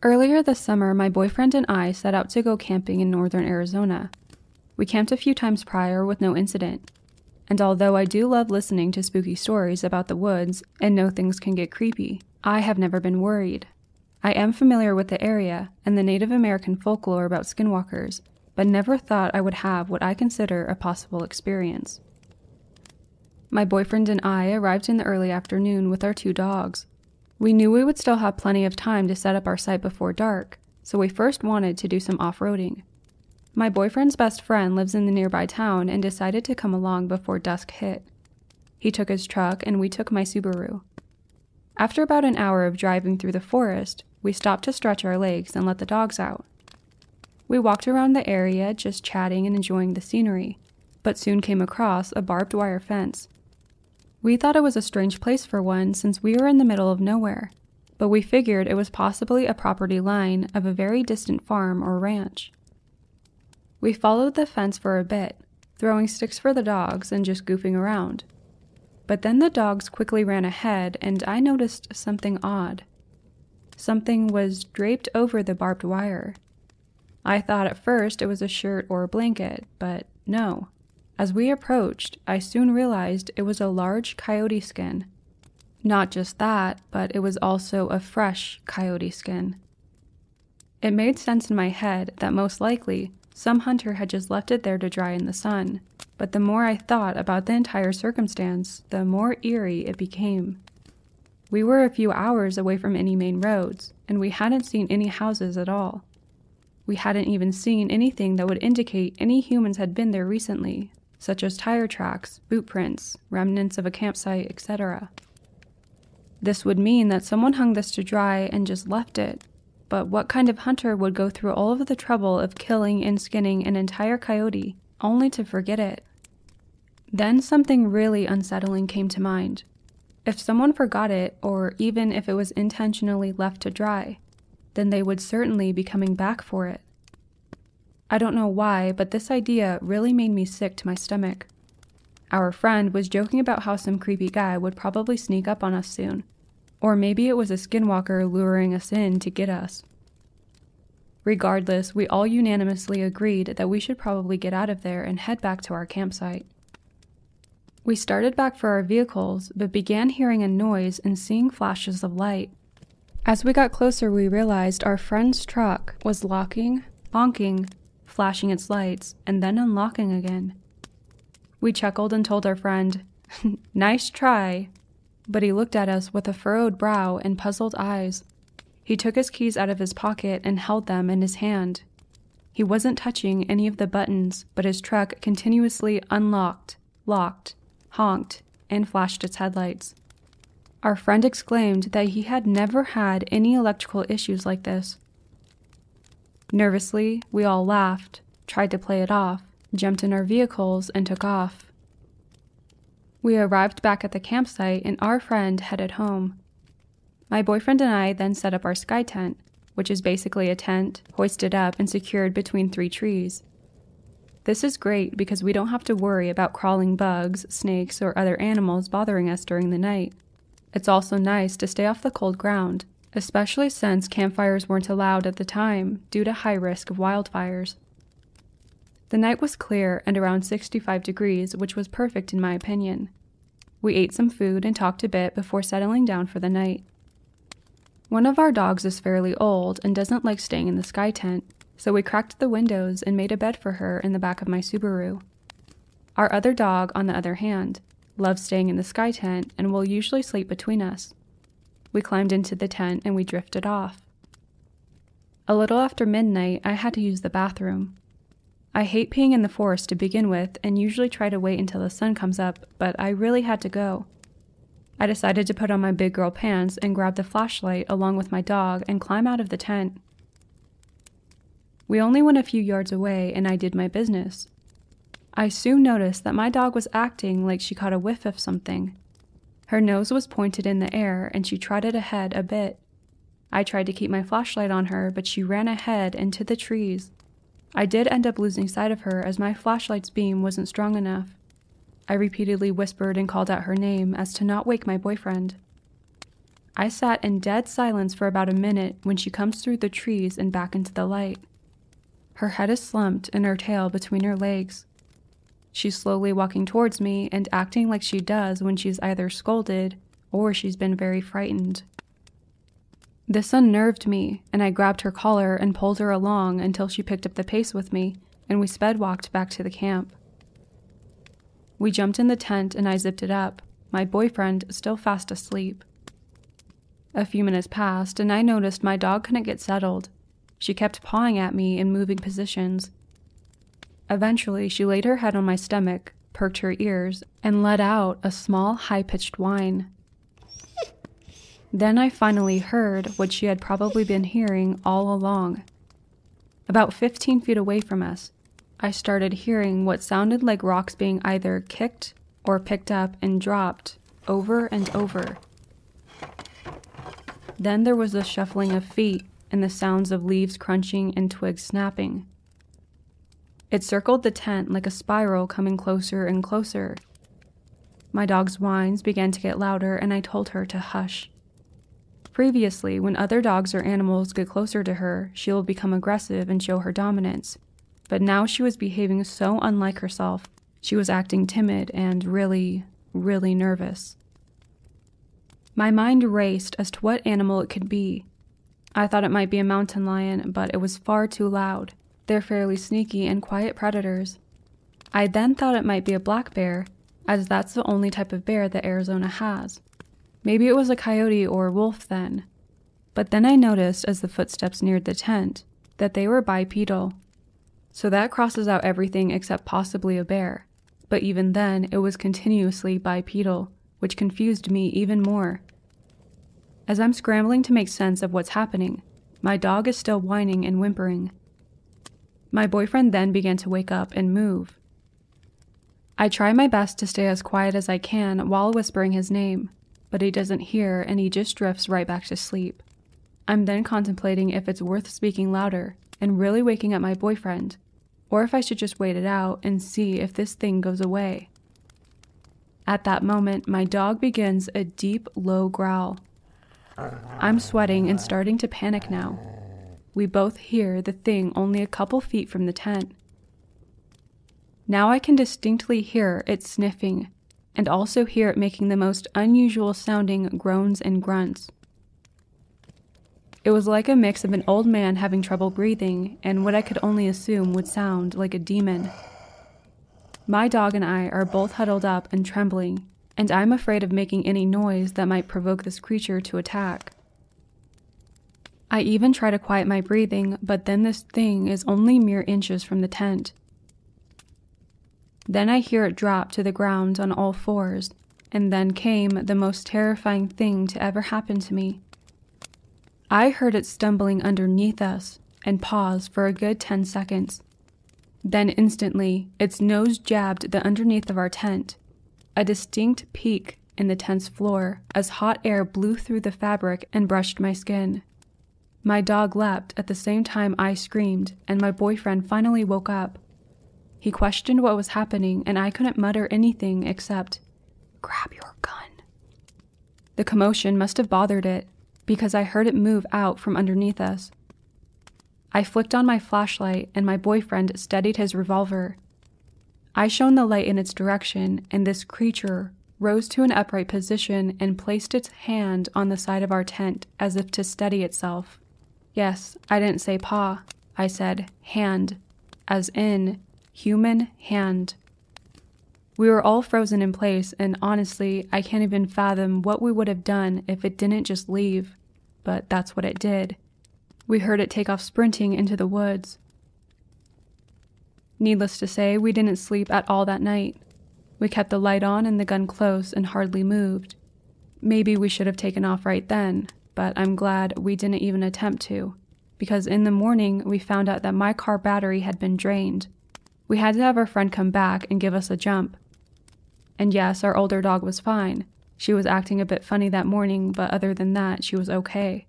Earlier this summer, my boyfriend and I set out to go camping in northern Arizona. We camped a few times prior with no incident. And although I do love listening to spooky stories about the woods and know things can get creepy, I have never been worried. I am familiar with the area and the Native American folklore about skinwalkers, but never thought I would have what I consider a possible experience. My boyfriend and I arrived in the early afternoon with our two dogs. We knew we would still have plenty of time to set up our site before dark, so we first wanted to do some off roading. My boyfriend's best friend lives in the nearby town and decided to come along before dusk hit. He took his truck and we took my Subaru. After about an hour of driving through the forest, we stopped to stretch our legs and let the dogs out. We walked around the area just chatting and enjoying the scenery, but soon came across a barbed wire fence. We thought it was a strange place for one since we were in the middle of nowhere, but we figured it was possibly a property line of a very distant farm or ranch. We followed the fence for a bit, throwing sticks for the dogs and just goofing around. But then the dogs quickly ran ahead, and I noticed something odd. Something was draped over the barbed wire. I thought at first it was a shirt or a blanket, but no. As we approached, I soon realized it was a large coyote skin. Not just that, but it was also a fresh coyote skin. It made sense in my head that most likely some hunter had just left it there to dry in the sun, but the more I thought about the entire circumstance, the more eerie it became. We were a few hours away from any main roads, and we hadn't seen any houses at all. We hadn't even seen anything that would indicate any humans had been there recently, such as tire tracks, boot prints, remnants of a campsite, etc. This would mean that someone hung this to dry and just left it, but what kind of hunter would go through all of the trouble of killing and skinning an entire coyote only to forget it? Then something really unsettling came to mind. If someone forgot it, or even if it was intentionally left to dry, then they would certainly be coming back for it. I don't know why, but this idea really made me sick to my stomach. Our friend was joking about how some creepy guy would probably sneak up on us soon, or maybe it was a skinwalker luring us in to get us. Regardless, we all unanimously agreed that we should probably get out of there and head back to our campsite. We started back for our vehicles, but began hearing a noise and seeing flashes of light. As we got closer, we realized our friend's truck was locking, honking, flashing its lights, and then unlocking again. We chuckled and told our friend, Nice try, but he looked at us with a furrowed brow and puzzled eyes. He took his keys out of his pocket and held them in his hand. He wasn't touching any of the buttons, but his truck continuously unlocked, locked, honked, and flashed its headlights. Our friend exclaimed that he had never had any electrical issues like this. Nervously, we all laughed, tried to play it off, jumped in our vehicles, and took off. We arrived back at the campsite and our friend headed home. My boyfriend and I then set up our sky tent, which is basically a tent hoisted up and secured between three trees. This is great because we don't have to worry about crawling bugs, snakes, or other animals bothering us during the night. It's also nice to stay off the cold ground, especially since campfires weren't allowed at the time due to high risk of wildfires. The night was clear and around 65 degrees, which was perfect in my opinion. We ate some food and talked a bit before settling down for the night. One of our dogs is fairly old and doesn't like staying in the sky tent, so we cracked the windows and made a bed for her in the back of my Subaru. Our other dog, on the other hand, loves staying in the sky tent and will usually sleep between us. We climbed into the tent and we drifted off. A little after midnight, I had to use the bathroom. I hate peeing in the forest to begin with and usually try to wait until the sun comes up, but I really had to go. I decided to put on my big girl pants and grab the flashlight along with my dog and climb out of the tent. We only went a few yards away and I did my business. I soon noticed that my dog was acting like she caught a whiff of something. Her nose was pointed in the air and she trotted ahead a bit. I tried to keep my flashlight on her, but she ran ahead into the trees I did end up losing sight of her as my flashlight's beam wasn't strong enough. I repeatedly whispered and called out her name as to not wake my boyfriend. I sat in dead silence for about a minute when she comes through the trees and back into the light. Her head is slumped and her tail between her legs. She's slowly walking towards me and acting like she does when she's either scolded or she's been very frightened. This unnerved me, and I grabbed her collar and pulled her along until she picked up the pace with me, and we sped walked back to the camp. We jumped in the tent and I zipped it up, my boyfriend still fast asleep. A few minutes passed, and I noticed my dog couldn't get settled. She kept pawing at me in moving positions. Eventually, she laid her head on my stomach, perked her ears, and let out a small, high pitched whine. Then I finally heard what she had probably been hearing all along. About 15 feet away from us, I started hearing what sounded like rocks being either kicked or picked up and dropped over and over. Then there was the shuffling of feet and the sounds of leaves crunching and twigs snapping. It circled the tent like a spiral coming closer and closer. My dog's whines began to get louder, and I told her to hush. Previously, when other dogs or animals get closer to her, she will become aggressive and show her dominance. But now she was behaving so unlike herself, she was acting timid and really, really nervous. My mind raced as to what animal it could be. I thought it might be a mountain lion, but it was far too loud. They're fairly sneaky and quiet predators. I then thought it might be a black bear, as that's the only type of bear that Arizona has. Maybe it was a coyote or a wolf then. But then I noticed as the footsteps neared the tent that they were bipedal. So that crosses out everything except possibly a bear. But even then, it was continuously bipedal, which confused me even more. As I'm scrambling to make sense of what's happening, my dog is still whining and whimpering. My boyfriend then began to wake up and move. I try my best to stay as quiet as I can while whispering his name, but he doesn't hear and he just drifts right back to sleep. I'm then contemplating if it's worth speaking louder and really waking up my boyfriend, or if I should just wait it out and see if this thing goes away. At that moment, my dog begins a deep, low growl. I'm sweating and starting to panic now. We both hear the thing only a couple feet from the tent. Now I can distinctly hear it sniffing and also hear it making the most unusual sounding groans and grunts. It was like a mix of an old man having trouble breathing and what I could only assume would sound like a demon. My dog and I are both huddled up and trembling, and I'm afraid of making any noise that might provoke this creature to attack. I even try to quiet my breathing, but then this thing is only mere inches from the tent. Then I hear it drop to the ground on all fours, and then came the most terrifying thing to ever happen to me. I heard it stumbling underneath us and pause for a good 10 seconds. Then instantly, its nose jabbed the underneath of our tent, a distinct peak in the tent's floor as hot air blew through the fabric and brushed my skin. My dog leapt at the same time I screamed, and my boyfriend finally woke up. He questioned what was happening, and I couldn't mutter anything except, Grab your gun. The commotion must have bothered it, because I heard it move out from underneath us. I flicked on my flashlight, and my boyfriend steadied his revolver. I shone the light in its direction, and this creature rose to an upright position and placed its hand on the side of our tent as if to steady itself. Yes, I didn't say paw, I said hand, as in human hand. We were all frozen in place, and honestly, I can't even fathom what we would have done if it didn't just leave. But that's what it did. We heard it take off sprinting into the woods. Needless to say, we didn't sleep at all that night. We kept the light on and the gun close and hardly moved. Maybe we should have taken off right then, but I'm glad we didn't even attempt to, because in the morning we found out that my car battery had been drained we had to have our friend come back and give us a jump. And yes, our older dog was fine. She was acting a bit funny that morning, but other than that, she was okay.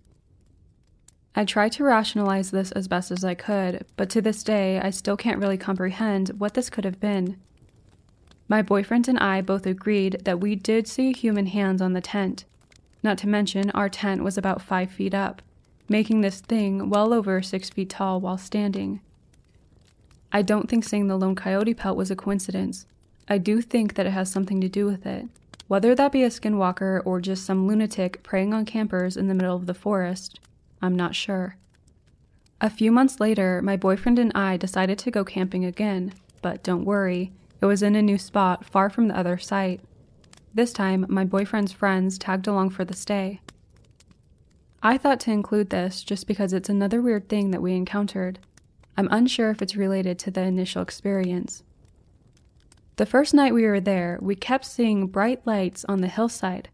I tried to rationalize this as best as I could, but to this day, I still can't really comprehend what this could have been. My boyfriend and I both agreed that we did see human hands on the tent, Not to mention, our tent was about five feet up, making this thing well over six feet tall while standing. I don't think seeing the lone coyote pelt was a coincidence. I do think that it has something to do with it. Whether that be a skinwalker or just some lunatic preying on campers in the middle of the forest, I'm not sure. A few months later, my boyfriend and I decided to go camping again, but don't worry, it was in a new spot far from the other site. This time, my boyfriend's friends tagged along for the stay. I thought to include this just because it's another weird thing that we encountered. I'm unsure if it's related to the initial experience. The first night we were there, we kept seeing bright lights on the hillside.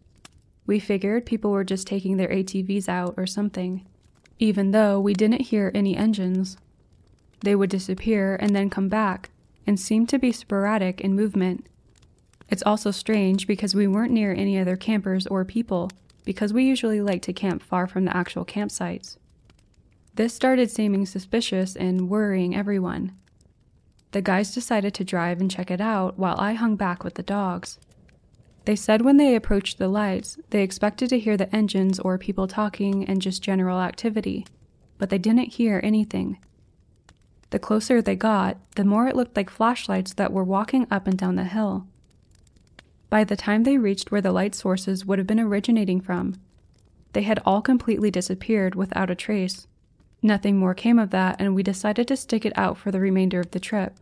We figured people were just taking their ATVs out or something even though we didn't hear any engines. They would disappear and then come back, and seem to be sporadic in movement. It's also strange because we weren't near any other campers or people, because we usually like to camp far from the actual campsites. This started seeming suspicious and worrying everyone. The guys decided to drive and check it out while I hung back with the dogs. They said when they approached the lights, they expected to hear the engines or people talking and just general activity, but they didn't hear anything. The closer they got, the more it looked like flashlights that were walking up and down the hill. By the time they reached where the light sources would have been originating from, they had all completely disappeared without a trace. Nothing more came of that, and we decided to stick it out for the remainder of the trip.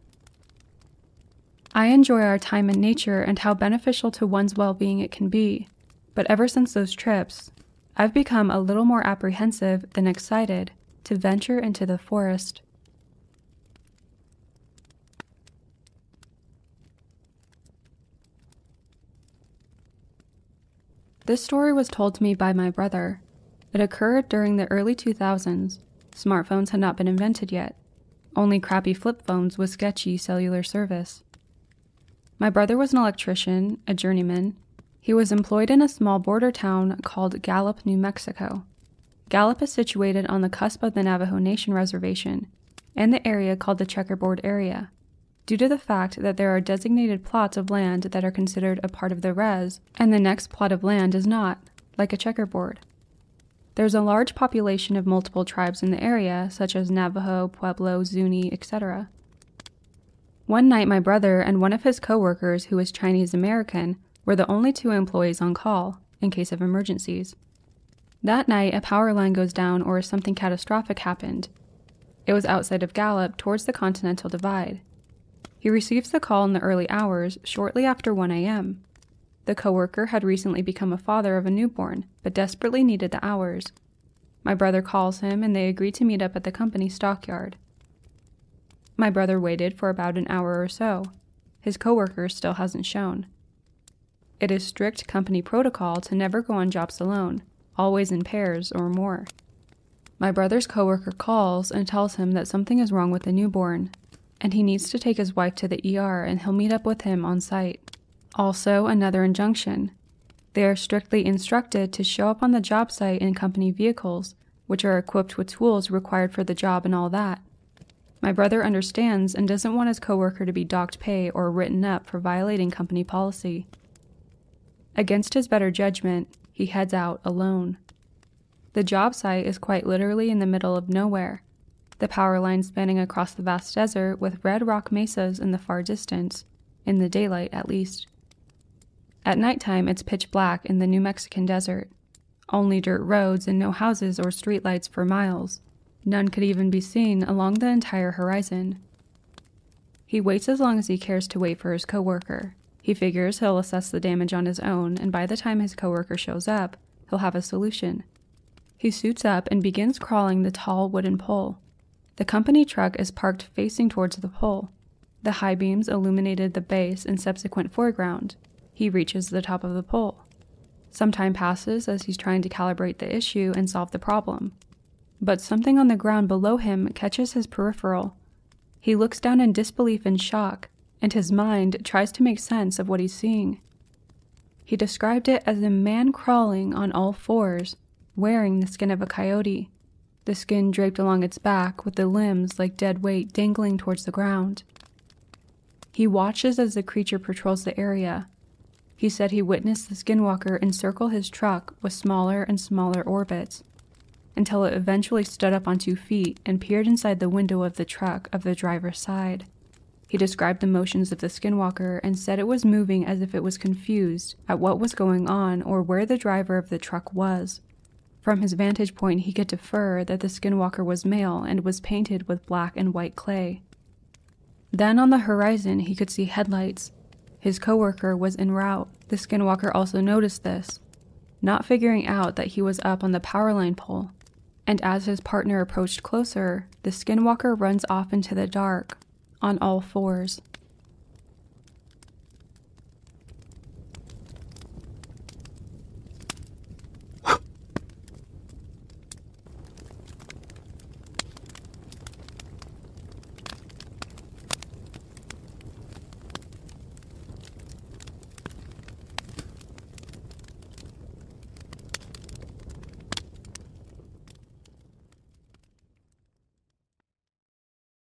I enjoy our time in nature and how beneficial to one's well being it can be, but ever since those trips, I've become a little more apprehensive than excited to venture into the forest. This story was told to me by my brother. It occurred during the early 2000s. Smartphones had not been invented yet, only crappy flip phones with sketchy cellular service. My brother was an electrician, a journeyman. He was employed in a small border town called Gallup, New Mexico. Gallup is situated on the cusp of the Navajo Nation Reservation and the area called the Checkerboard Area, due to the fact that there are designated plots of land that are considered a part of the res, and the next plot of land is not, like a checkerboard. There's a large population of multiple tribes in the area, such as Navajo, Pueblo, Zuni, etc. One night, my brother and one of his coworkers, who was Chinese American, were the only two employees on call in case of emergencies. That night, a power line goes down or something catastrophic happened. It was outside of Gallup towards the Continental Divide. He receives the call in the early hours, shortly after 1 a.m. The coworker had recently become a father of a newborn, but desperately needed the hours. My brother calls him and they agree to meet up at the company stockyard. My brother waited for about an hour or so. His coworker still hasn't shown. It is strict company protocol to never go on jobs alone, always in pairs or more. My brother's coworker calls and tells him that something is wrong with the newborn, and he needs to take his wife to the ER and he'll meet up with him on site. Also, another injunction. They are strictly instructed to show up on the job site in company vehicles, which are equipped with tools required for the job and all that. My brother understands and doesn't want his coworker to be docked pay or written up for violating company policy. Against his better judgment, he heads out alone. The job site is quite literally in the middle of nowhere, the power line spanning across the vast desert with red rock mesas in the far distance, in the daylight at least. At nighttime, it's pitch black in the New Mexican desert. Only dirt roads and no houses or streetlights for miles. None could even be seen along the entire horizon. He waits as long as he cares to wait for his coworker. He figures he'll assess the damage on his own, and by the time his coworker shows up, he'll have a solution. He suits up and begins crawling the tall wooden pole. The company truck is parked facing towards the pole. The high beams illuminated the base and subsequent foreground. He reaches the top of the pole. Some time passes as he's trying to calibrate the issue and solve the problem but something on the ground below him catches his peripheral. He looks down in disbelief and shock, and his mind tries to make sense of what he's seeing. He described it as a man crawling on all fours, wearing the skin of a coyote, the skin draped along its back with the limbs like dead weight dangling towards the ground. He watches as the creature patrols the area. He said he witnessed the skinwalker encircle his truck with smaller and smaller orbits until it eventually stood up on two feet and peered inside the window of the truck of the driver's side. He described the motions of the skinwalker and said it was moving as if it was confused at what was going on or where the driver of the truck was. From his vantage point, he could infer that the skinwalker was male and was painted with black and white clay. Then on the horizon, he could see headlights. His coworker was en route. The skinwalker also noticed this, not figuring out that he was up on the power line pole and as his partner approached closer, the skinwalker runs off into the dark, on all fours.